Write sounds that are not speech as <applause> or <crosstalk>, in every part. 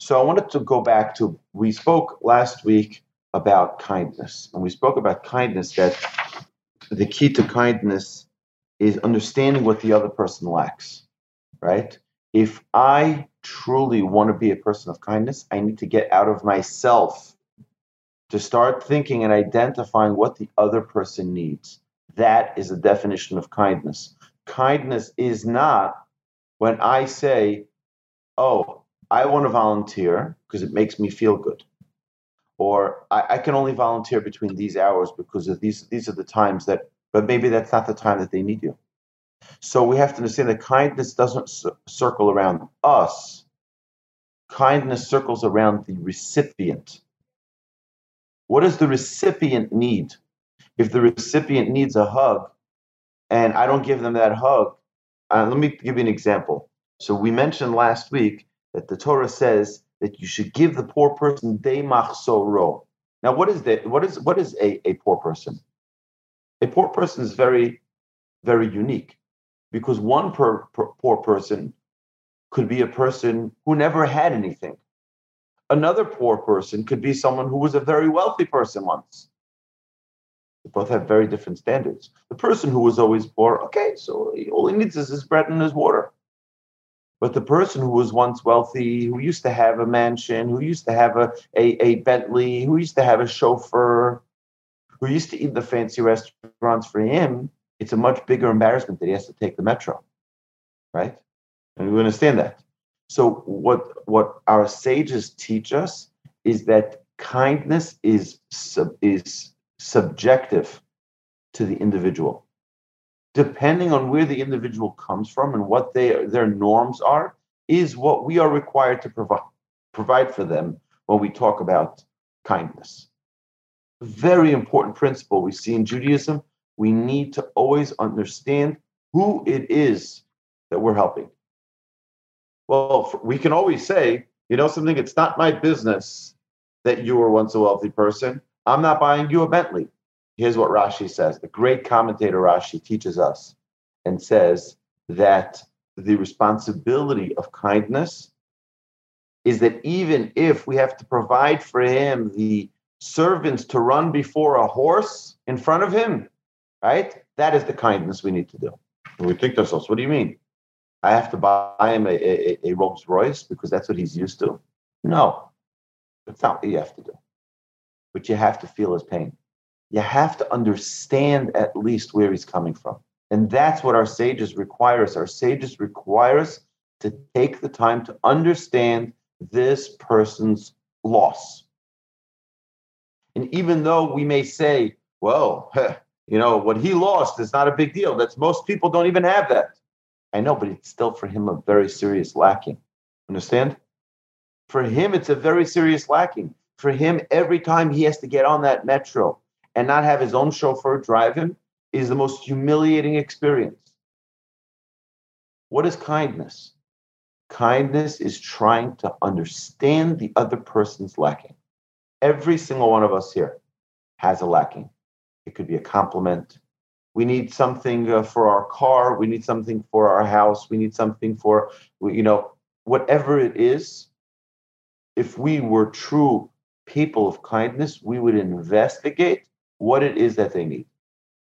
So I wanted to go back to we spoke last week about kindness, and we spoke about kindness that the key to kindness is understanding what the other person lacks, right? If I truly want to be a person of kindness, I need to get out of myself to start thinking and identifying what the other person needs. That is the definition of kindness. Kindness is not when I say, Oh, I want to volunteer because it makes me feel good. Or I, I, can only volunteer between these hours because these these are the times that but maybe that's not the time that they need you. So we have to understand that kindness doesn't circle around us. Kindness circles around the recipient. What does the recipient need? If the recipient needs a hug and I don't give them that hug, uh, let me give you an example. So we mentioned last week that the Torah says that you should give the poor person de machsoro. Now, what is that? What is what is a, a poor person? A poor person is very, very unique because one per, per, poor person could be a person who never had anything. Another poor person could be someone who was a very wealthy person once. They both have very different standards. The person who was always poor, okay, so all he needs is his bread and his water. But the person who was once wealthy, who used to have a mansion, who used to have a, a, a Bentley, who used to have a chauffeur, who used to eat the fancy restaurants for him, it's a much bigger embarrassment that he has to take the metro, right? And we understand that. So what what our sages teach us is that kindness is sub, is subjective to the individual. Depending on where the individual comes from and what they, their norms are, is what we are required to provide provide for them when we talk about kindness. Very important principle we see in Judaism we need to always understand who it is that we're helping. Well, we can always say, you know, something, it's not my business that you were once a wealthy person. I'm not buying you a Bentley. Here's what Rashi says. The great commentator Rashi teaches us and says that the responsibility of kindness is that even if we have to provide for him the servants to run before a horse in front of him, right? That is the kindness we need to do. And we think to ourselves, what do you mean? I have to buy him a, a, a Rolls Royce because that's what he's used to? No, that's not what you have to do. But you have to feel his pain. You have to understand at least where he's coming from. And that's what our sages require us. Our sages require us to take the time to understand this person's loss. And even though we may say, well, <laughs> You know, what he lost is not a big deal. That's most people don't even have that. I know, but it's still for him a very serious lacking. Understand? For him, it's a very serious lacking. For him, every time he has to get on that metro and not have his own chauffeur drive him is the most humiliating experience. What is kindness? Kindness is trying to understand the other person's lacking. Every single one of us here has a lacking. It could be a compliment. We need something uh, for our car. We need something for our house. We need something for, you know, whatever it is. If we were true people of kindness, we would investigate what it is that they need.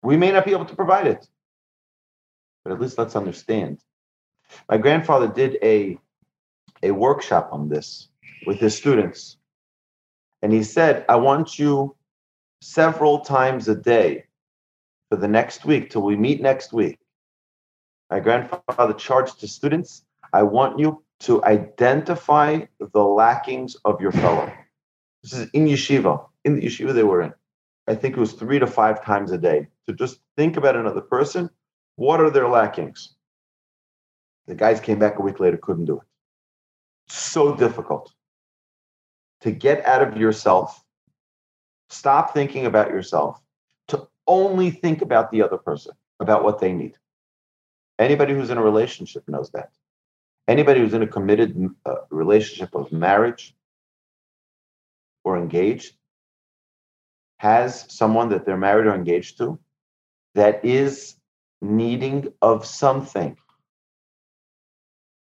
We may not be able to provide it, but at least let's understand. My grandfather did a, a workshop on this with his students. And he said, I want you several times a day for the next week till we meet next week. My grandfather charged to students I want you to identify the lackings of your fellow. This is in yeshiva, in the yeshiva they were in. I think it was three to five times a day to just think about another person. What are their lackings? The guys came back a week later, couldn't do it. So difficult to get out of yourself Stop thinking about yourself to only think about the other person, about what they need. Anybody who's in a relationship knows that. Anybody who's in a committed uh, relationship of marriage or engaged has someone that they're married or engaged to that is needing of something.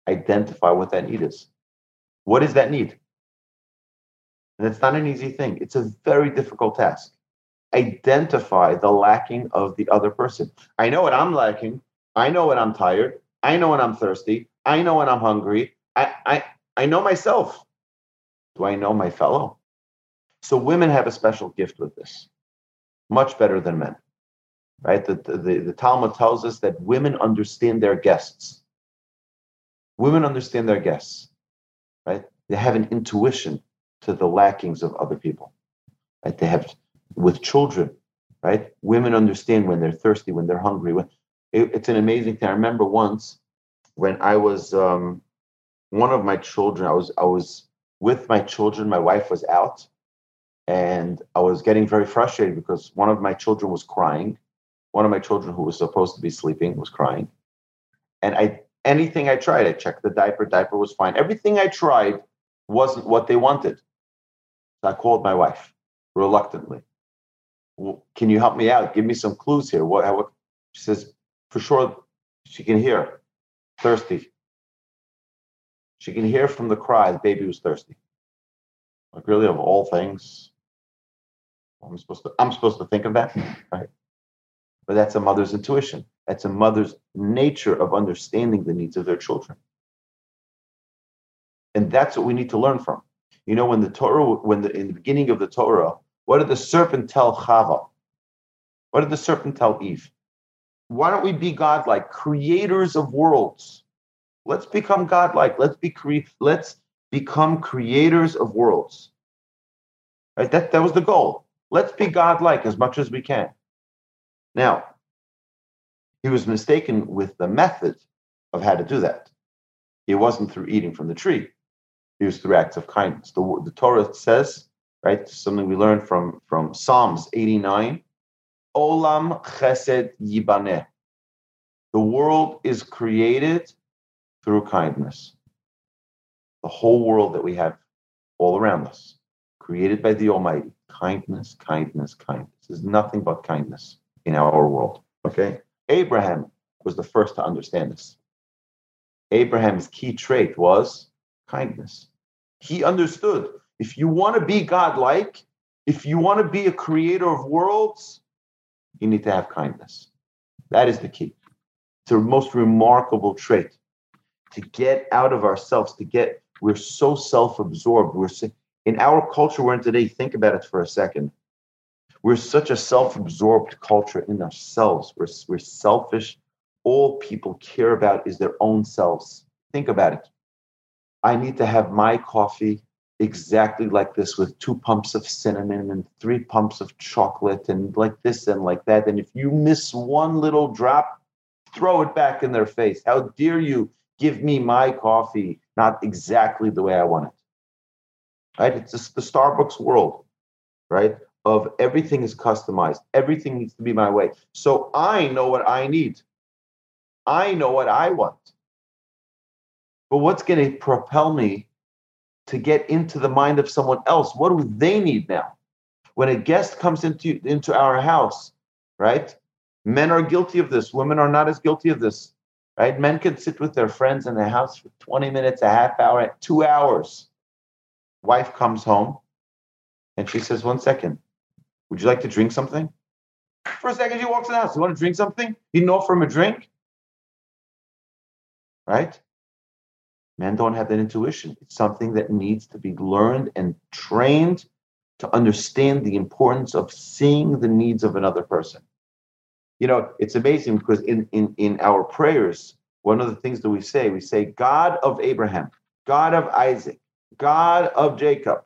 Identify what that need is. What is that need? And it's not an easy thing. It's a very difficult task. Identify the lacking of the other person. I know what I'm lacking. I know when I'm tired. I know when I'm thirsty. I know when I'm hungry. I, I, I know myself. Do I know my fellow? So women have a special gift with this, much better than men. Right? The, the, the Talmud tells us that women understand their guests. Women understand their guests. Right? They have an intuition to the lackings of other people. Right? They have with children, right? Women understand when they're thirsty, when they're hungry. When it, it's an amazing thing. I remember once when I was um, one of my children. I was I was with my children. My wife was out, and I was getting very frustrated because one of my children was crying. One of my children, who was supposed to be sleeping, was crying, and I anything I tried, I checked the diaper. Diaper was fine. Everything I tried wasn't what they wanted. So I called my wife reluctantly. Well, can you help me out? Give me some clues here. What, what? She says, for sure, she can hear. Thirsty. She can hear from the cry the baby was thirsty. Like really, of all things, I'm supposed to. I'm supposed to think of that, right? But that's a mother's intuition. That's a mother's nature of understanding the needs of their children. And that's what we need to learn from. You know, when the Torah, when the in the beginning of the Torah, what did the serpent tell Chava? What did the serpent tell Eve? Why don't we be godlike, creators of worlds? Let's become godlike. Let's be cre- let's become creators of worlds. Right? That, that was the goal. Let's be godlike as much as we can. Now, he was mistaken with the method of how to do that. It wasn't through eating from the tree It was through acts of kindness. The, the Torah says, right, something we learned from, from Psalms 89, Olam chesed yibaneh. The world is created through kindness. The whole world that we have all around us, created by the Almighty. Kindness, kindness, kindness. There's nothing but kindness in our world. Okay? Abraham was the first to understand this. Abraham's key trait was kindness. He understood if you want to be godlike, if you want to be a creator of worlds, you need to have kindness. That is the key. It's a most remarkable trait to get out of ourselves, to get, we're so self absorbed. We're in our culture we're in today, think about it for a second. We're such a self absorbed culture in ourselves. We're, we're selfish. All people care about is their own selves. Think about it. I need to have my coffee exactly like this with two pumps of cinnamon and three pumps of chocolate and like this and like that. And if you miss one little drop, throw it back in their face. How dare you give me my coffee not exactly the way I want it? Right? It's just the Starbucks world, right? Of everything is customized, everything needs to be my way. So I know what I need, I know what I want. But what's going to propel me to get into the mind of someone else? What do they need now? When a guest comes into, into our house, right? Men are guilty of this. Women are not as guilty of this, right? Men can sit with their friends in the house for 20 minutes, a half hour, two hours. Wife comes home and she says, One second, would you like to drink something? For a second, she walks in the house. You want to drink something? You know from a drink? Right? Men don't have that intuition. It's something that needs to be learned and trained to understand the importance of seeing the needs of another person. You know, it's amazing because in, in, in our prayers, one of the things that we say, we say, God of Abraham, God of Isaac, God of Jacob.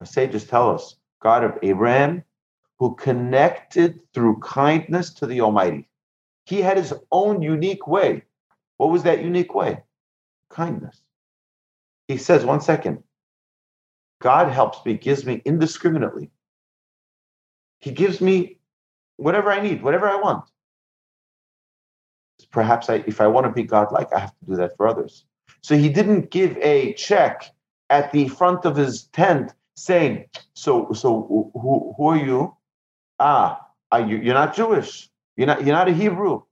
Our sages tell us, God of Abraham, who connected through kindness to the Almighty. He had his own unique way. What was that unique way? kindness. He says, one second, God helps me, gives me indiscriminately. He gives me whatever I need, whatever I want. Perhaps I, if I want to be God-like, I have to do that for others. So he didn't give a check at the front of his tent saying, "So, so who, who are you? Ah, are you, you're not Jewish. You're not, you're not a Hebrew.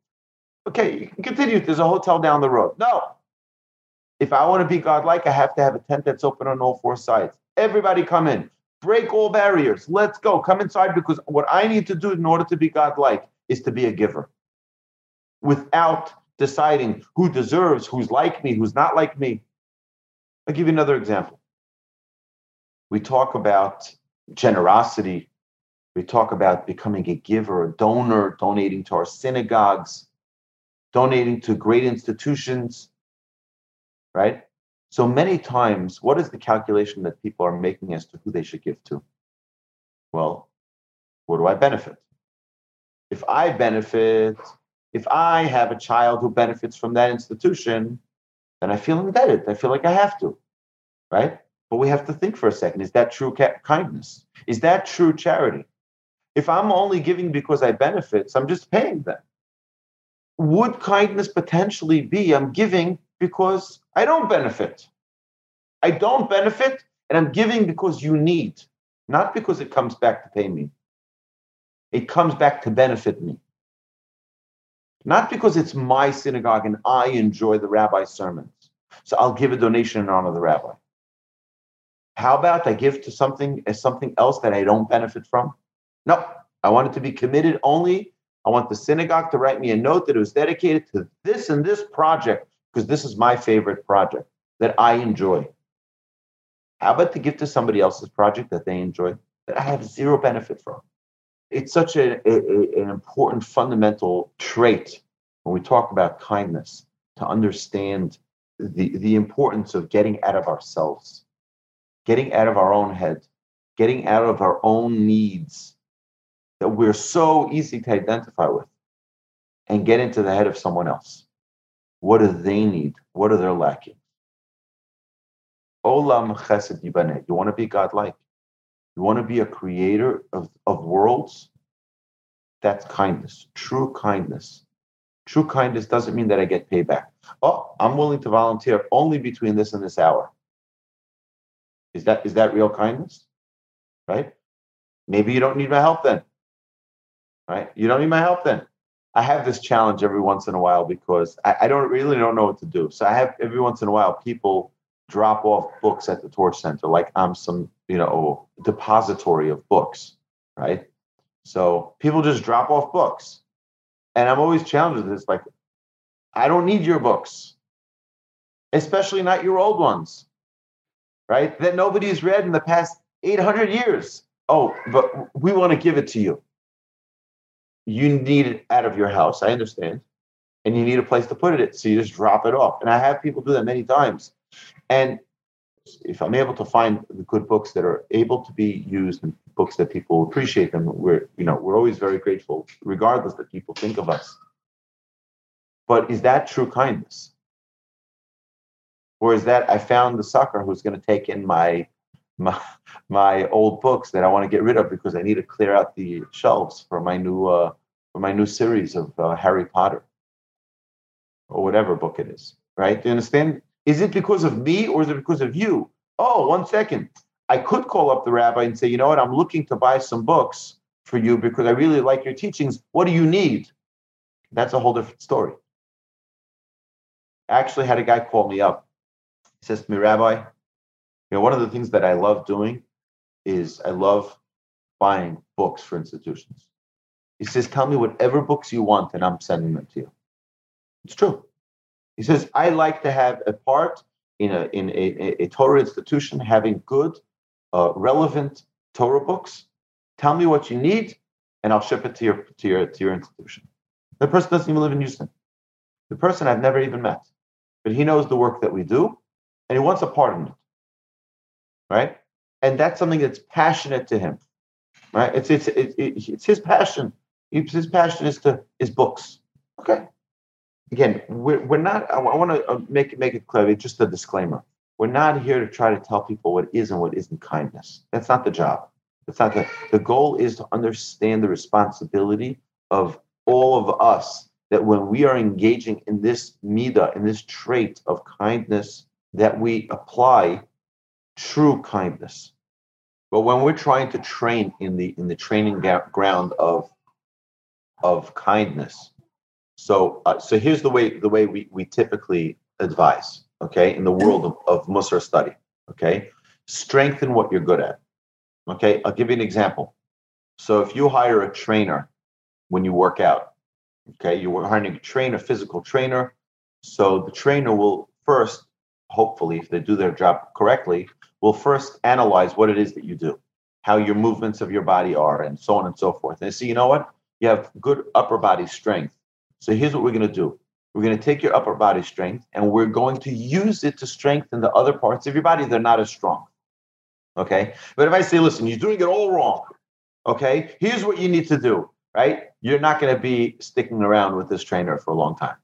Okay, continue. There's a hotel down the road. No, If I want to be godlike, I have to have a tent that's open on all four sides. Everybody come in, break all barriers. Let's go. Come inside because what I need to do in order to be godlike is to be a giver without deciding who deserves, who's like me, who's not like me. I'll give you another example. We talk about generosity. We talk about becoming a giver, a donor, donating to our synagogues, donating to great institutions, right? So many times, what is the calculation that people are making as to who they should give to? Well, where do I benefit? If I benefit, if I have a child who benefits from that institution, then I feel indebted. I feel like I have to, right? But we have to think for a second is that true kindness? Is that true charity? If I'm only giving because I benefit, so I'm just paying them. Would kindness potentially be I'm giving because I don't benefit? I don't benefit, and I'm giving because you need, not because it comes back to pay me. It comes back to benefit me. Not because it's my synagogue and I enjoy the rabbi's sermons. So I'll give a donation in honor of the rabbi. How about I give to something as something else that I don't benefit from? No, I want it to be committed only. I want the synagogue to write me a note that it was dedicated to this and this project because this is my favorite project that I enjoy. How about to give to somebody else's project that they enjoy that I have zero benefit from? It's such a, a, an important fundamental trait when we talk about kindness to understand the, the importance of getting out of ourselves getting out of our own head, getting out of our own needs that we're so easy to identify with and get into the head of someone else. What do they need? What are they lacking? Olam chesed yibaneh. You want to be godlike. You want to be a creator of, of worlds. That's kindness, true kindness. True kindness doesn't mean that I get payback. Oh, I'm willing to volunteer only between this and this hour. Is that is that real kindness? Right? Maybe you don't need my help then. Right? You don't need my help then. I have this challenge every once in a while because I, I don't really don't know what to do. So I have every once in a while people drop off books at the torch center like I'm some, you know, depository of books, right? So people just drop off books. And I'm always challenged with this like, I don't need your books, especially not your old ones right? That nobody's read in the past 800 years. Oh, but we want to give it to you. You need it out of your house. I understand. And you need a place to put it. So you just drop it off. And I have people do that many times. And if I'm able to find the good books that are able to be used and books that people appreciate them, we're you know we're always very grateful, regardless that people think of us. But is that true kindness? Or is that I found the sucker who's going to take in my my my old books that I want to get rid of because I need to clear out the shelves for my new uh, for my new series of uh, Harry Potter or whatever book it is. Right? Do you understand? Is it because of me or is it because of you? Oh, one second. I could call up the rabbi and say, you know what? I'm looking to buy some books for you because I really like your teachings. What do you need? That's a whole different story. I actually had a guy call me up he says to me, Rabbi, you know, one of the things that I love doing is I love buying books for institutions. He says, Tell me whatever books you want, and I'm sending them to you. It's true. He says, I like to have a part in a in a, a Torah institution having good, uh, relevant Torah books. Tell me what you need, and I'll ship it to your to your to your institution. The person doesn't even live in Houston. The person I've never even met, but he knows the work that we do, and he wants a part in it, right? And that's something that's passionate to him, right? It's it's it's, it's his passion. His passion is to is books. Okay. Again, we're, we're not. I want to uh, make make it clear. It's just a disclaimer. We're not here to try to tell people what is and what isn't kindness. That's not the job. That's not the the goal. Is to understand the responsibility of all of us. That when we are engaging in this mida, in this trait of kindness that we apply true kindness. But when we're trying to train in the in the training ground of of kindness, so uh, so here's the way the way we we typically advise. okay, in the world of, of Musar study, okay? Strengthen what you're good at. Okay, I'll give you an example. So if you hire a trainer when you work out, okay, you're hiring a trainer, physical trainer. So the trainer will first, hopefully, if they do their job correctly, will first analyze what it is that you do, how your movements of your body are, and so on and so forth. And they say, you know what? You have good upper body strength. So here's what we're going to do. We're going to take your upper body strength and we're going to use it to strengthen the other parts of your body that are not as strong. Okay. But if I say, listen, you're doing it all wrong. Okay. Here's what you need to do, right? You're not going to be sticking around with this trainer for a long time.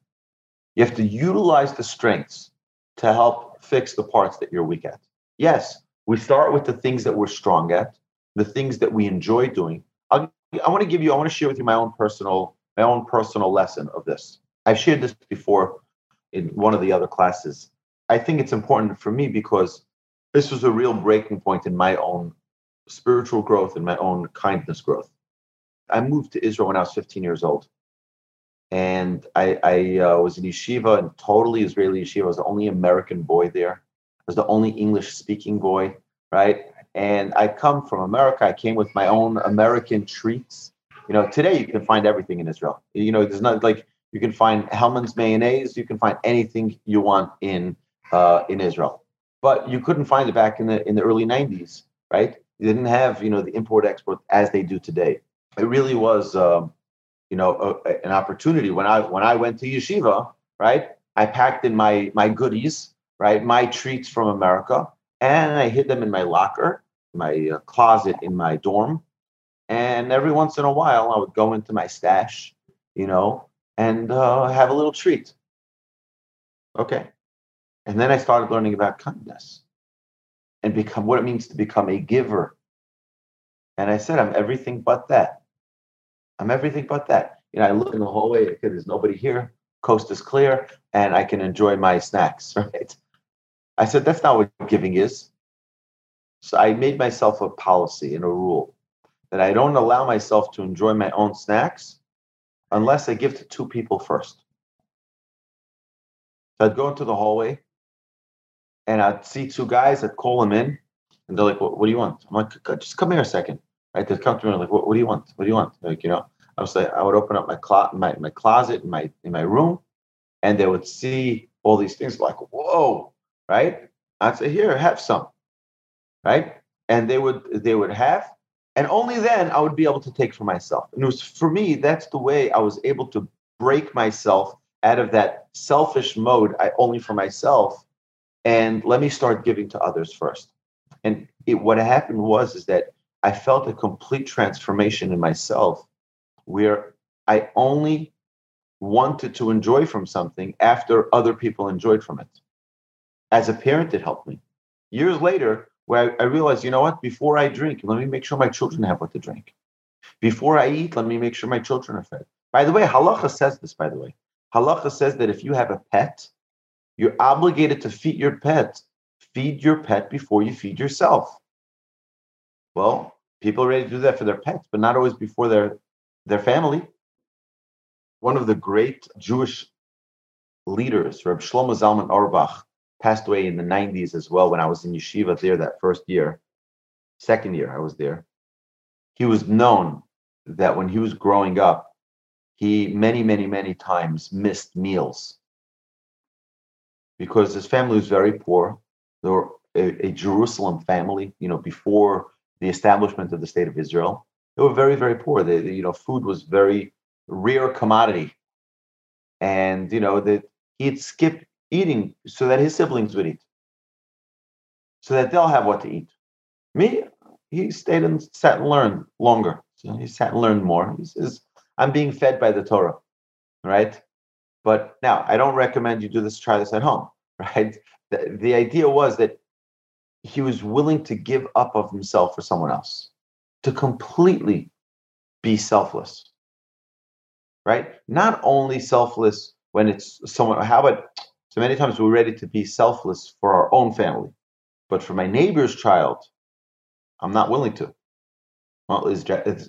You have to utilize the strengths to help fix the parts that you're weak at. Yes, we start with the things that we're strong at, the things that we enjoy doing. I'll, I want to give you, I want to share with you my own personal, my own personal lesson of this. I've shared this before in one of the other classes. I think it's important for me because this was a real breaking point in my own spiritual growth and my own kindness growth. I moved to Israel when I was 15 years old. And I, I uh, was in yeshiva, and totally Israeli yeshiva. I was the only American boy there. I was the only English speaking boy, right? And I come from America. I came with my own American treats. You know, today you can find everything in Israel. You know, there's not like you can find Hellmann's mayonnaise. You can find anything you want in uh, in Israel but you couldn't find it back in the in the early 90s right you didn't have you know the import export as they do today it really was um, you know a, an opportunity when i when i went to yeshiva right i packed in my my goodies right my treats from america and i hid them in my locker my uh, closet in my dorm and every once in a while i would go into my stash you know and uh, have a little treat okay and then I started learning about kindness and become what it means to become a giver. And I said, I'm everything but that. I'm everything but that. You know, I look in the hallway, okay, there's nobody here, coast is clear, and I can enjoy my snacks, <laughs> right? I said, that's not what giving is. So I made myself a policy and a rule that I don't allow myself to enjoy my own snacks unless I give to two people first. So I'd go into the hallway and I'd see two guys, I'd call them in, and they're like, what, what do you want? I'm like, just come here a second. Right? They'd come to me and like, what, what do you want? What do you want? Like, you know, I was like, I would open up my, clo- my, my closet in my, in my room, and they would see all these things like, whoa, right? I'd say, here, have some, right? And they would, they would have, and only then I would be able to take for myself. And it was for me, that's the way I was able to break myself out of that selfish mode, I only for myself, and let me start giving to others first. And it, what happened was is that I felt a complete transformation in myself, where I only wanted to enjoy from something after other people enjoyed from it. As a parent, it helped me. Years later, where I, I realized, you know what? Before I drink, let me make sure my children have what to drink. Before I eat, let me make sure my children are fed. By the way, halacha says this. By the way, halacha says that if you have a pet, you're obligated to feed your pet. Feed your pet before you feed yourself. Well, people are ready to do that for their pets, but not always before their their family. One of the great Jewish leaders, Reb Shlomo Zalman Auerbach, passed away in the 90s as well when I was in yeshiva there that first year. Second year I was there. He was known that when he was growing up, he many, many, many times missed meals because his family was very poor. They were a, a, Jerusalem family, you know, before the establishment of the state of Israel. They were very, very poor. They, they you know, food was very rare commodity, and you know that he'd skip eating so that his siblings would eat, so that they'll have what to eat. Me, he stayed and sat and learned longer. So he sat and learned more. He says, "I'm being fed by the Torah, right?" But now I don't recommend you do this, try this at home, <laughs> right? The, the idea was that he was willing to give up of himself for someone else, to completely be selfless, right? Not only selfless when it's someone, how about so many times we're ready to be selfless for our own family, but for my neighbor's child, I'm not willing to. Well, is,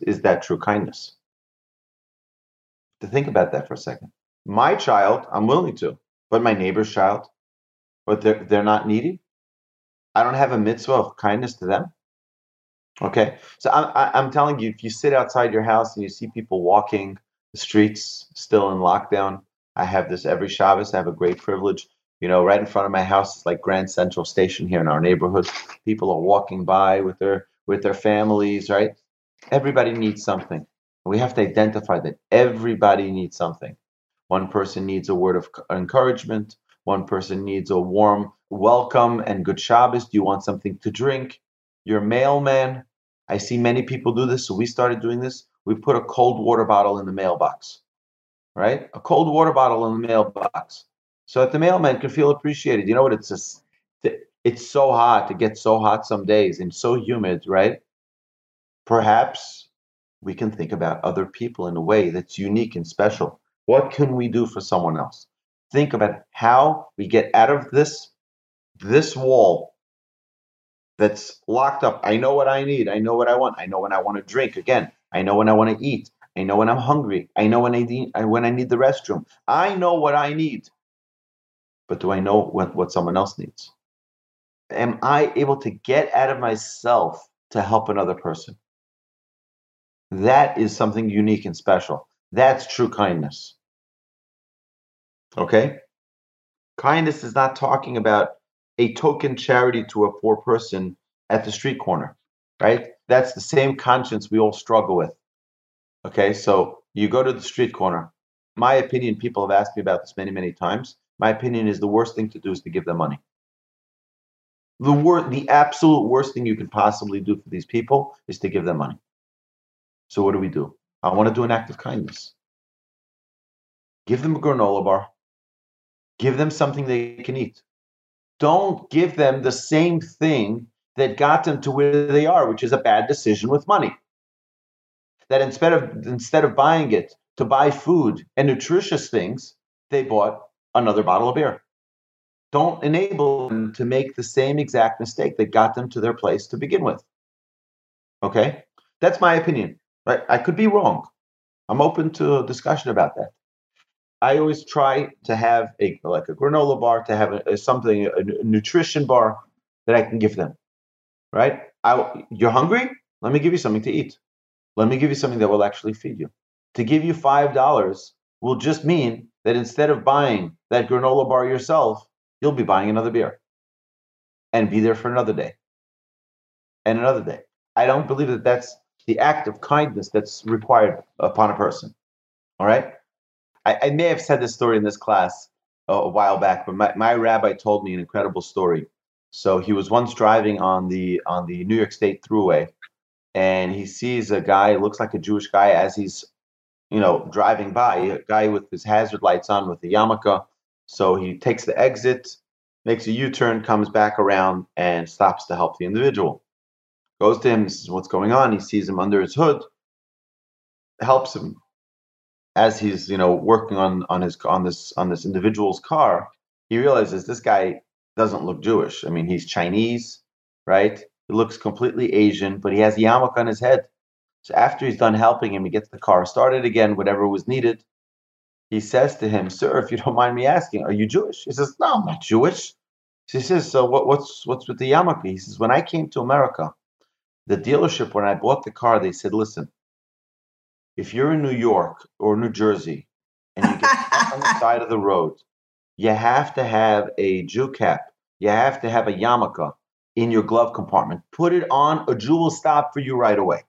is that true kindness? To think about that for a second. My child, I'm willing to, but my neighbor's child, but they're, they're not needy? I don't have a mitzvah of kindness to them? Okay, so I'm, I'm telling you, if you sit outside your house and you see people walking the streets still in lockdown, I have this every Shabbos. I have a great privilege. You know, right in front of my house is like Grand Central Station here in our neighborhood. People are walking by with their with their families, right? Everybody needs something. We have to identify that everybody needs something. One person needs a word of encouragement. One person needs a warm welcome and good Shabbos. Do you want something to drink? Your mailman. I see many people do this, so we started doing this. We put a cold water bottle in the mailbox, right? A cold water bottle in the mailbox, so that the mailman can feel appreciated. You know what? It's just, it's so hot. It gets so hot some days and so humid, right? Perhaps we can think about other people in a way that's unique and special. What can we do for someone else? Think about how we get out of this this wall that's locked up. I know what I need. I know what I want. I know when I want to drink. Again, I know when I want to eat. I know when I'm hungry. I know when I need when I need the restroom. I know what I need. But do I know what, what someone else needs? Am I able to get out of myself to help another person? That is something unique and special. That's true kindness. Okay? Kindness is not talking about a token charity to a poor person at the street corner, right? That's the same conscience we all struggle with. Okay, so you go to the street corner. My opinion, people have asked me about this many, many times. My opinion is the worst thing to do is to give them money. The wor- the absolute worst thing you could possibly do for these people is to give them money. So what do we do? I want to do an act of kindness. Give them a granola bar. Give them something they can eat. Don't give them the same thing that got them to where they are, which is a bad decision with money. That instead of instead of buying it to buy food and nutritious things, they bought another bottle of beer. Don't enable them to make the same exact mistake that got them to their place to begin with. Okay? That's my opinion. Right? I could be wrong. I'm open to discussion about that. I always try to have a like a granola bar, to have a, a something, a, a, nutrition bar that I can give them. Right? I, you're hungry? Let me give you something to eat. Let me give you something that will actually feed you. To give you five dollars will just mean that instead of buying that granola bar yourself, you'll be buying another beer and be there for another day and another day. I don't believe that that's the act of kindness that's required upon a person. All right. I, I may have said this story in this class a, a while back, but my, my rabbi told me an incredible story. So he was once driving on the on the New York State Thruway, and he sees a guy looks like a Jewish guy as he's, you know, driving by. A guy with his hazard lights on with a yarmulke. So he takes the exit, makes a U-turn, comes back around, and stops to help the individual goes to him, says what's going on. He sees him under his hood, helps him as he's you know working on on his on this on this individual's car. He realizes this guy doesn't look Jewish. I mean, he's Chinese, right? He looks completely Asian, but he has a yarmulke on his head. So after he's done helping him, he gets the car started again, whatever was needed. He says to him, "Sir, if you don't mind me asking, are you Jewish?" He says, "No, I'm not Jewish." He says, "So what, what's what's with the yarmulke?" He says, "When I came to America, the dealership when I bought the car, they said, listen, if you're in New York or New Jersey and you get on the <laughs> side of the road, you have to have a Jew cap. You have to have a yarmulke in your glove compartment. Put it on, a jewel will stop for you right away.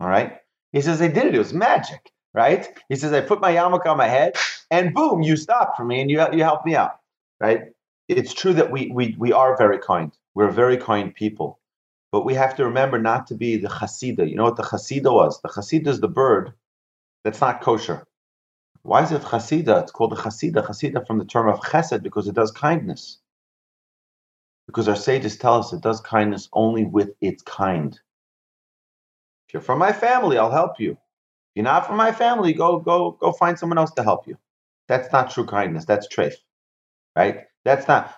All right? He says, I did it. It was magic, right? He says, I put my yarmulke on my head and boom, you stopped for me and you, you helped me out, right? It's true that we, we, we are very kind. We're very kind people. But we have to remember not to be the chasida. You know what the chasida was? The chasida is the bird that's not kosher. Why is it chasida? It's called the chasida. Chasida from the term of chesed because it does kindness. Because our sages tell us it does kindness only with its kind. If you're from my family, I'll help you. If you're not from my family, go go go find someone else to help you. That's not true kindness. That's treif, right? That's not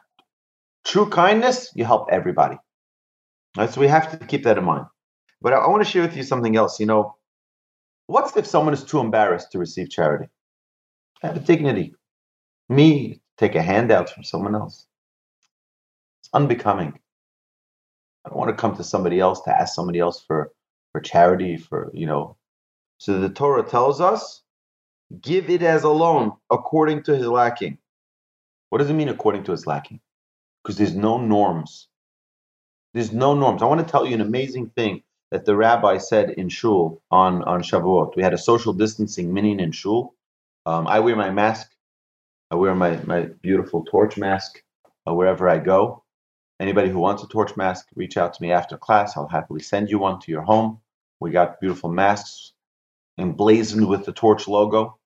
true kindness. You help everybody. Right, so we have to keep that in mind. But I, I want to share with you something else. You know, what's if someone is too embarrassed to receive charity? Have a dignity. Me take a handout from someone else. Unbecoming. I don't want to come to somebody else to ask somebody else for for charity, for you know. So the Torah tells us, give it as a loan according to his lacking. What does it mean according to his lacking? Because there's no norms. There's no norms. I want to tell you an amazing thing that the rabbi said in shul on on Shavuot. We had a social distancing minyan in shul. Um, I wear my mask. I wear my my beautiful torch mask uh, wherever I go. Anybody who wants a torch mask, reach out to me after class. I'll happily send you one to your home. We got beautiful masks emblazoned with the torch logo,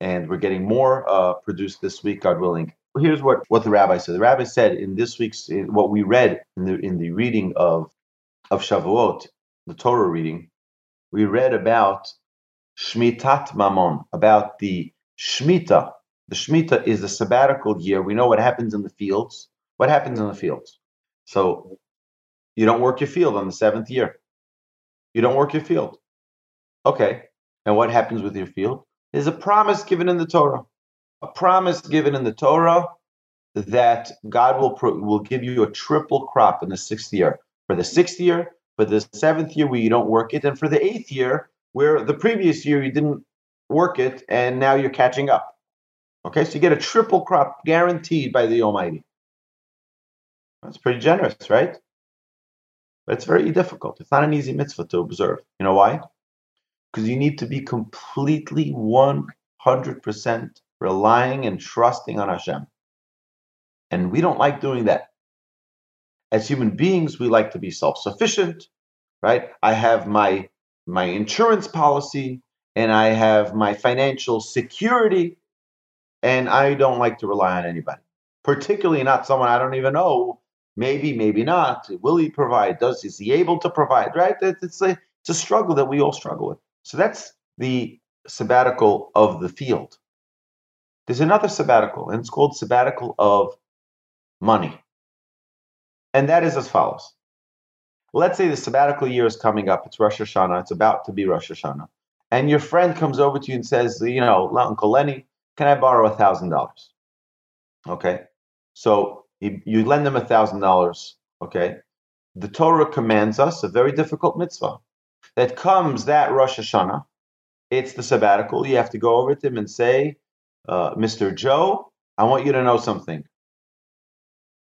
and we're getting more uh, produced this week, God willing. Here's what, what the rabbi said. The rabbi said in this week's in what we read in the in the reading of of Shavuot, the Torah reading, we read about Shmitat Mammon, about the Shmita. The Shmita is the sabbatical year. We know what happens in the fields. What happens in the fields? So you don't work your field on the seventh year. You don't work your field. Okay. And what happens with your field? There's a promise given in the Torah. A promise given in the Torah that God will will give you a triple crop in the sixth year. For the sixth year, for the seventh year where you don't work it, and for the eighth year where the previous year you didn't work it and now you're catching up. Okay, so you get a triple crop guaranteed by the Almighty. That's pretty generous, right? But it's very difficult. It's not an easy mitzvah to observe. You know why? Because you need to be completely 100% relying and trusting on Hashem. And we don't like doing that. As human beings, we like to be self sufficient, right? I have my, my insurance policy and I have my financial security, and I don't like to rely on anybody, particularly not someone I don't even know Maybe, maybe not. Will he provide? Does is he able to provide? Right? It's a it's a struggle that we all struggle with. So that's the sabbatical of the field. There's another sabbatical, and it's called sabbatical of money. And that is as follows. Let's say the sabbatical year is coming up. It's Rosh Hashanah. It's about to be Rosh Hashanah. And your friend comes over to you and says, you know, Uncle Lenny, can I borrow a thousand dollars? Okay. So you, lend them a thousand dollars, okay? The Torah commands us a very difficult mitzvah that comes that Rosh Hashanah. It's the sabbatical. You have to go over to him and say, uh, Mr. Joe, I want you to know something.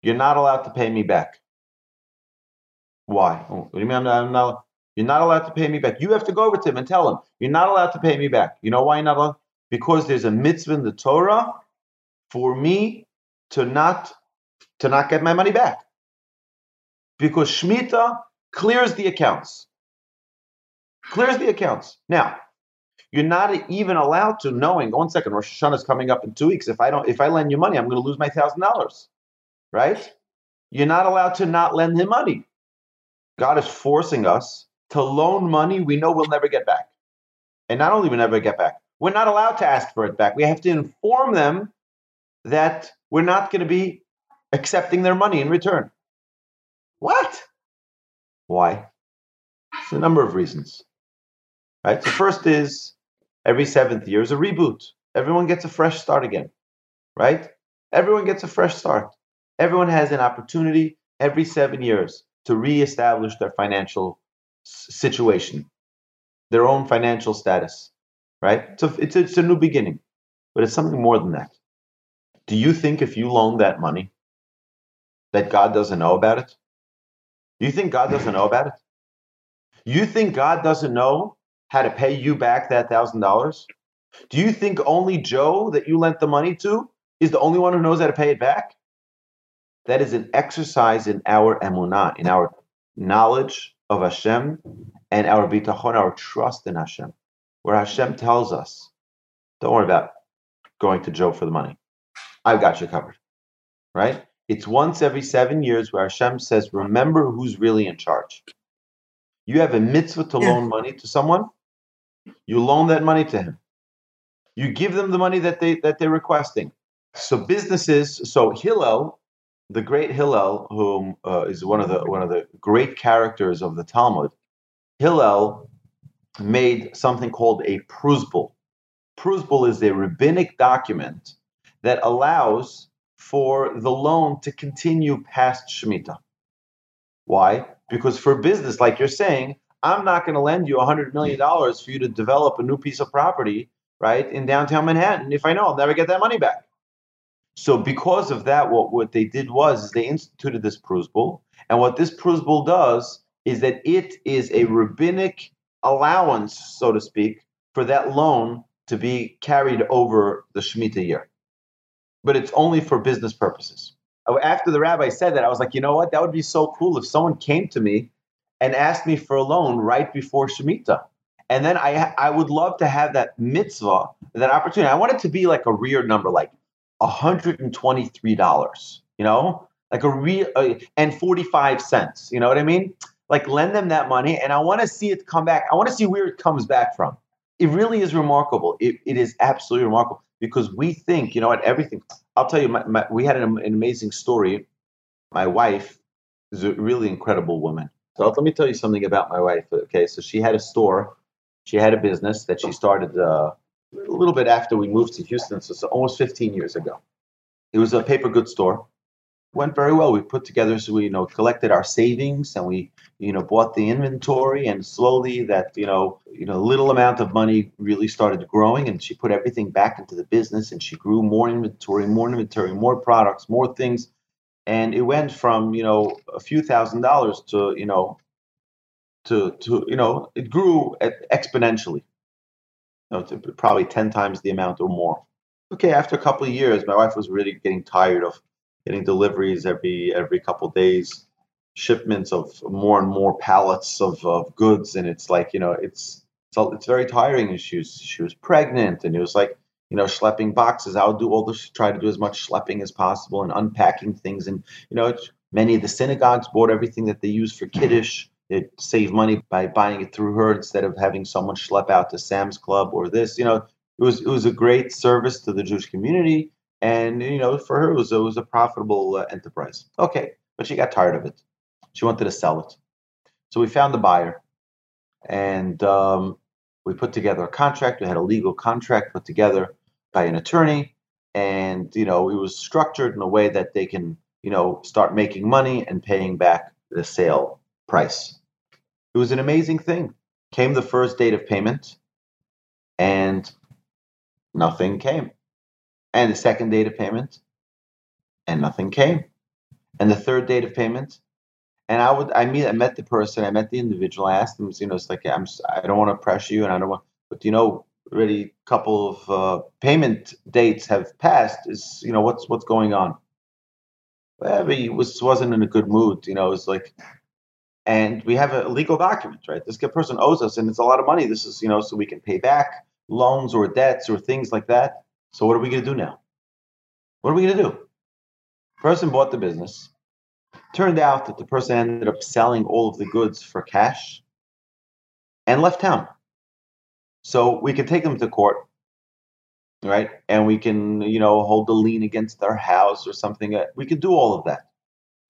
You're not allowed to pay me back. Why? Oh, what do you mean I'm not, I'm not, you're not allowed to pay me back? You have to go over to him and tell him, you're not allowed to pay me back. You know why you're not allowed? Because there's a mitzvah in the Torah for me to not to not get my money back. Because Shemitah clears the accounts. Clears the accounts. Now, you're not even allowed to knowing, one second, Rosh Hashanah is coming up in two weeks. If I don't, if I lend you money, I'm going to lose my thousand dollars. Right? You're not allowed to not lend him money. God is forcing us to loan money we know we'll never get back. And not only we never get back, we're not allowed to ask for it back. We have to inform them that we're not going to be accepting their money in return. What? Why? It's a number of reasons. Right? So first is every seventh year is a reboot. Everyone gets a fresh start again. Right? Everyone gets a fresh start. Everyone has an opportunity every seven years to reestablish their financial situation, their own financial status. Right? So it's it's a new beginning, but it's something more than that. Do you think if you loan that money, that God doesn't know about it? You think God doesn't know about it? You think God doesn't know how to pay you back that thousand dollars? Do you think only Joe that you lent the money to is the only one who knows how to pay it back? That is an exercise in our emunah, in our knowledge of Hashem and our bitachon, our trust in Hashem, where Hashem tells us, don't worry about going to Joe for the money. I've got you covered. Right? It's once every seven years where Hashem says, remember who's really in charge. You have a mitzvah to yeah. loan money to someone, you loan that money to him. You give them the money that they that they're requesting. So businesses, so Hillel, the great Hillel, who uh, is one of the one of the great characters of the Talmud, Hillel made something called a pruzbul. Pruzbul is a rabbinic document that allows for the loan to continue past Shemitah. Why? Because for business, like you're saying, I'm not going to lend you $100 million for you to develop a new piece of property, right, in downtown Manhattan if I know I'll never get that money back. So because of that, what, what they did was is they instituted this prusbul. And what this prusbul does is that it is a rabbinic allowance, so to speak, for that loan to be carried over the Shemitah year. But it's only for business purposes. Oh, after the rabbi said that, I was like, you know what? That would be so cool if someone came to me and asked me for a loan right before Shemitah. And then I, I would love to have that mitzvah, that opportunity. I want it to be like a real number, like $123, you know, like a real, uh, and 45 cents, you know what I mean? Like lend them that money and I want to see it come back. I want to see where it comes back from. It really is remarkable. It, it is absolutely remarkable because we think, you know what, everything. I'll tell you, my, my, we had an, an amazing story. My wife is a really incredible woman. So let me tell you something about my wife. Okay, so she had a store, she had a business that she started uh, a little bit after we moved to Houston, so, so almost 15 years ago. It was a paper goods store. Went very well. We put together, so we you know collected our savings and we you know bought the inventory, and slowly that you know you know little amount of money really started growing, and she put everything back into the business, and she grew more inventory, more inventory, more products, more things, and it went from you know a few thousand dollars to you know to to you know it grew exponentially you know, probably 10 times the amount or more. Okay, after a couple of years, my wife was really getting tired of getting deliveries every every couple days, shipments of more and more pallets of, of goods, and it's like you know it's it's, it's very tiring. And she was she was pregnant, and it was like you know schlepping boxes. I would do all this, try to do as much schlepping as possible and unpacking things, and you know many of the synagogues bought everything that they use for kiddush it saved money by buying it through her instead of having someone schlep out to Sam's Club or this. You know, it was it was a great service to the Jewish community, and you know, for her it was it was a profitable uh, enterprise. Okay, but she got tired of it. She wanted to sell it, so we found the buyer, and um, we put together a contract. We had a legal contract put together by an attorney, and you know, it was structured in a way that they can you know start making money and paying back the sale price. It was an amazing thing. Came the first date of payment, and nothing came. And the second date of payment, and nothing came. And the third date of payment, and I would I meet I met the person, I met the individual. I asked them, you know, it's like I'm I don't want to pressure you, and I don't want, but you know, already a couple of uh, payment dates have passed. Is you know what's what's going on? Well, he was wasn't in a good mood. You know, it was like and we have a legal document, right? This person owes us, and it's a lot of money. This is, you know, so we can pay back loans or debts or things like that. So what are we going to do now? What are we going to do? Person bought the business. Turned out that the person ended up selling all of the goods for cash and left town. So we can take them to court, right? And we can, you know, hold the lien against their house or something. Uh, we can do all of that.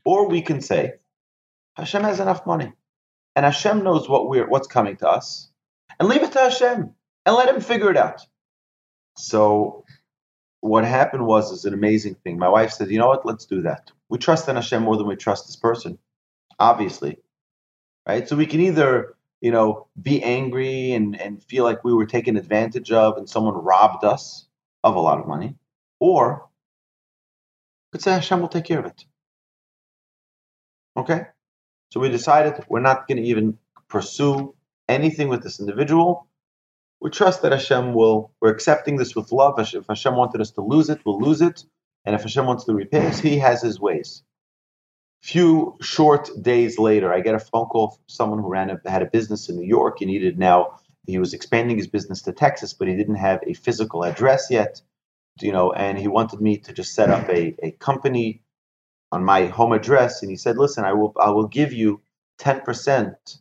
Or we can say, Hashem has enough money. And Hashem knows what we're what's coming to us. And leave it to Hashem and let him figure it out. So what happened was is an amazing thing. My wife said, you know what, let's do that. We trust in Hashem more than we trust this person, obviously. Right? So we can either, you know, be angry and, and feel like we were taken advantage of and someone robbed us of a lot of money, or could say Hashem will take care of it. Okay? So we decided we're not going to even pursue anything with this individual. We trust that Hashem will, we're accepting this with love. If Hashem wanted us to lose it, we'll lose it. And if Hashem wants to repay us, He has His ways. Few short days later, I get a phone call from someone who ran a, had a business in New York. He needed now, he was expanding his business to Texas, but he didn't have a physical address yet. You know, and he wanted me to just set up a, a company on my home address, and he said, "Listen, I will I will give you ten percent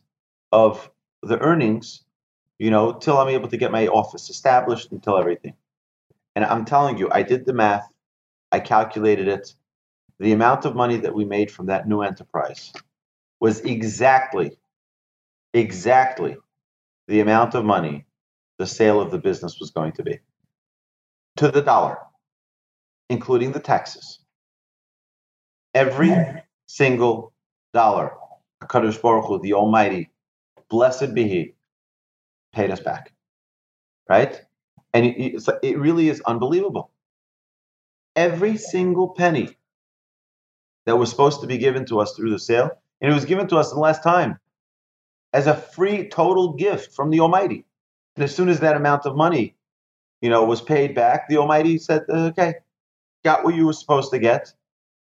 of the earnings, you know, till I'm able to get my office established until everything." And I'm telling you, I did the math, I calculated it. The amount of money that we made from that new enterprise was exactly, exactly the amount of money the sale of the business was going to be to the dollar, including the taxes. Every single dollar, Hakadosh Baruch Hu, the Almighty, blessed be He, paid us back, right? And it, it really is unbelievable. Every single penny that was supposed to be given to us through the sale, and it was given to us in the last time as a free total gift from the Almighty. And as soon as that amount of money, you know, was paid back, the Almighty said, "Okay, got what you were supposed to get."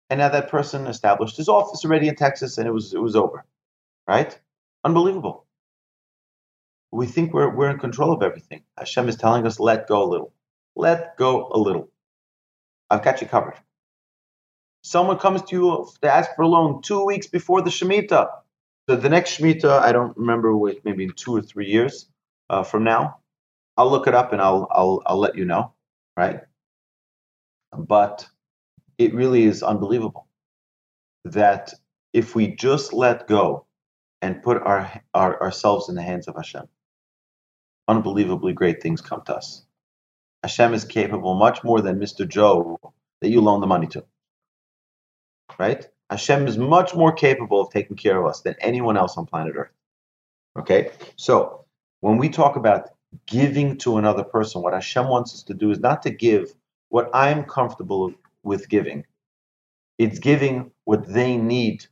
And now that person established his office already in Texas, and it was it was over, right? Unbelievable. We think we're we're in control of everything. Hashem is telling us, "Let go a little, let go a little." I've got you covered. Someone comes to you to ask for a loan two weeks before the Shemitah. So the next Shemitah, I don't remember, wait, maybe in two or three years uh, from now. I'll look it up and I'll, I'll, I'll let you know, right? But it really is unbelievable that if we just let go and put our, our ourselves in the hands of Hashem, unbelievably great things come to us. Hashem is capable much more than Mr. Joe that you loan the money to. Right? Hashem is much more capable of taking care of us than anyone else on planet Earth. Okay? So, when we talk about giving to another person, what Hashem wants us to do is not to give what I'm comfortable with giving, it's giving what they need.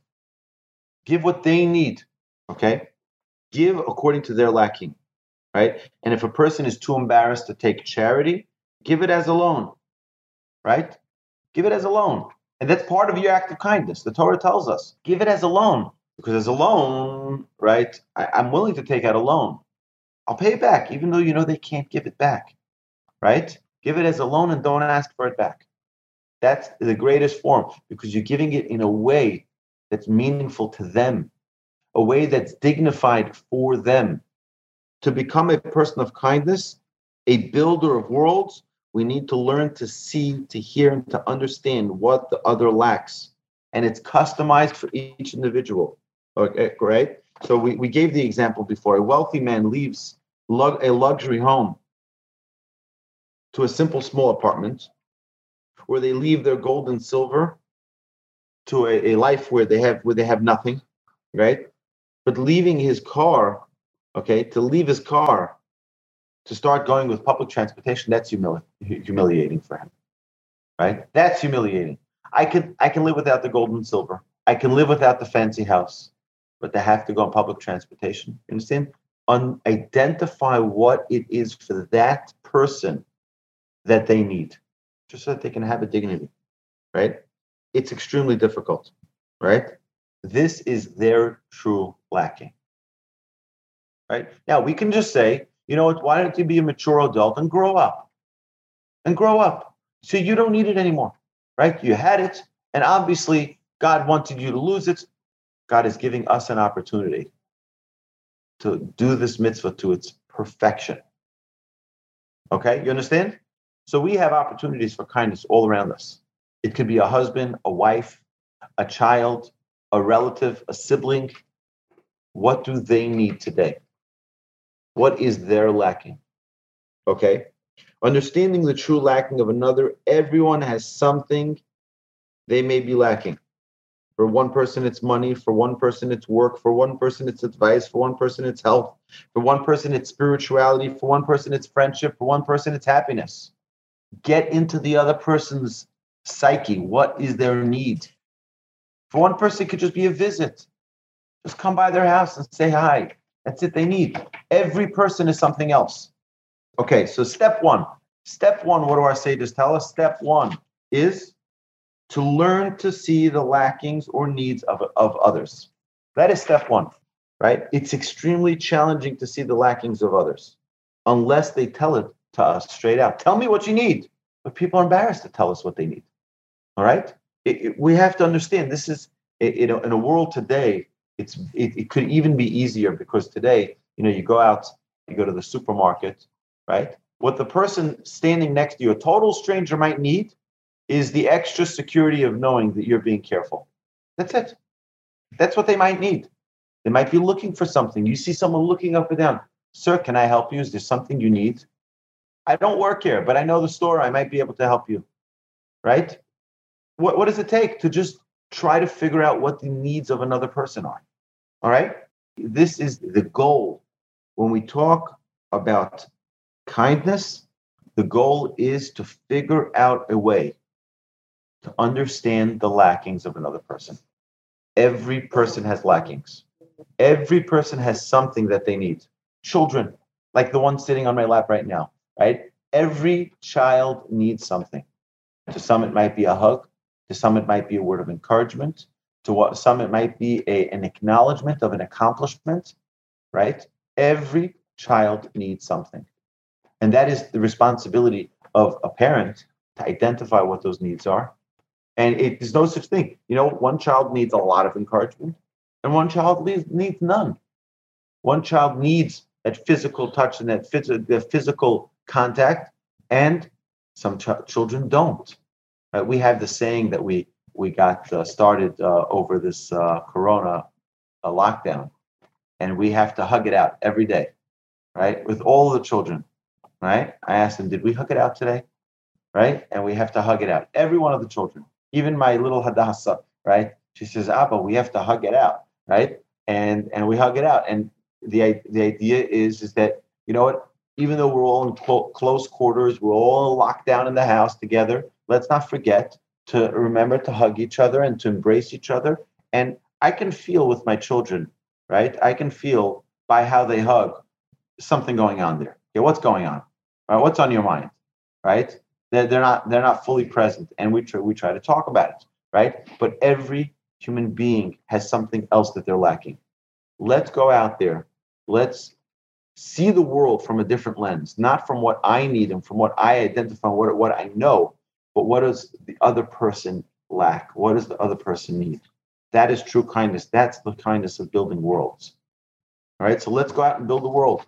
Give what they need. Okay? Give according to their lacking right? And if a person is too embarrassed to take charity, give it as a loan, right? Give it as a loan. And that's part of your act of kindness. The Torah tells us give it as a loan. Because as a loan, right, I, I'm willing to take out a loan. I'll pay it back, even though you know they can't give it back, right? Give it as a loan and don't ask for it back. That's the greatest form because you're giving it in a way that's meaningful to them, a way that's dignified for them, to become a person of kindness, a builder of worlds, we need to learn to see, to hear, and to understand what the other lacks. And it's customized for each individual. Okay, great. So we, we gave the example before. A wealthy man leaves lug, a luxury home to a simple small apartment where they leave their gold and silver to a, a life where they have where they have nothing, right? But leaving his car okay, to leave his car to start going with public transportation, that's humili- humiliating for him, right? That's humiliating. I can I can live without the gold and silver. I can live without the fancy house, but to have to go on public transportation, you understand? Un- identify what it is for that person that they need, just so that they can have a dignity, right? It's extremely difficult, right? This is their true lacking right? Now we can just say, you know why don't you be a mature adult and grow up? And grow up. So you don't need it anymore, right? You had it, and obviously God wanted you to lose it. God is giving us an opportunity to do this mitzvah to its perfection. Okay, you understand? So we have opportunities for kindness all around us. It could be a husband, a wife, a child, a relative, a sibling. What do they need today? What is their lacking? Okay. Understanding the true lacking of another, everyone has something they may be lacking. For one person, it's money. For one person, it's work. For one person, it's advice. For one person, it's health. For one person, it's spirituality. For one person, it's friendship. For one person, it's happiness. Get into the other person's psyche. What is their need? For one person, it could just be a visit. Just come by their house and say hi. That's it they need. Every person is something else. Okay, so step one. Step one, what do our sages tell us? Step one is to learn to see the lackings or needs of, of others. That is step one, right? It's extremely challenging to see the lackings of others unless they tell it to us straight out. Tell me what you need. But people are embarrassed to tell us what they need. All right? It, it, we have to understand this is, you know, in a world today it's it, it could even be easier because today you know you go out you go to the supermarket right? What the person standing next to you a total stranger might need is the extra security of knowing that you're being careful. That's it. That's what they might need. They might be looking for something. You see someone looking up and down. Sir can i help you? Is there something you need? I don't work here but i know the store. I might be able to help you right? What, what does it take to just try to figure out what the needs of another person are. All right? This is the goal. When we talk about kindness, the goal is to figure out a way to understand the lackings of another person. Every person has lackings. Every person has something that they need. Children, like the one sitting on my lap right now, right? Every child needs something. To some, it might be a hug. To some, it might be a word of encouragement. To what, some, it might be a, an acknowledgement of an accomplishment, right? Every child needs something. And that is the responsibility of a parent to identify what those needs are. And it, there's no such thing. You know, one child needs a lot of encouragement, and one child needs, needs none. One child needs that physical touch and that phys- the physical contact, and some ch- children don't. Uh, we have the saying that we we got uh, started uh, over this uh, Corona uh, lockdown, and we have to hug it out every day, right? With all the children, right? I asked them, "Did we hug it out today?" Right? And we have to hug it out. Every one of the children, even my little Hadassah, right? She says, "Abba, we have to hug it out." right? And and we hug it out. And the the idea is is that you know what? Even though we're all in clo- close quarters, we're all locked down in the house together. Let's not forget to remember to hug each other and to embrace each other. And I can feel with my children, right? I can feel by how they hug something going on there. Okay, what's going on? Right? What's on your mind? Right? They're, they're not they're not fully present, and we try, we try to talk about it, right? But every human being has something else that they're lacking. Let's go out there. Let's see the world from a different lens, not from what I need and from what I identify, what, what I know, but what does the other person lack? What does the other person need? That is true kindness. That's the kindness of building worlds. All right, so let's go out and build the world.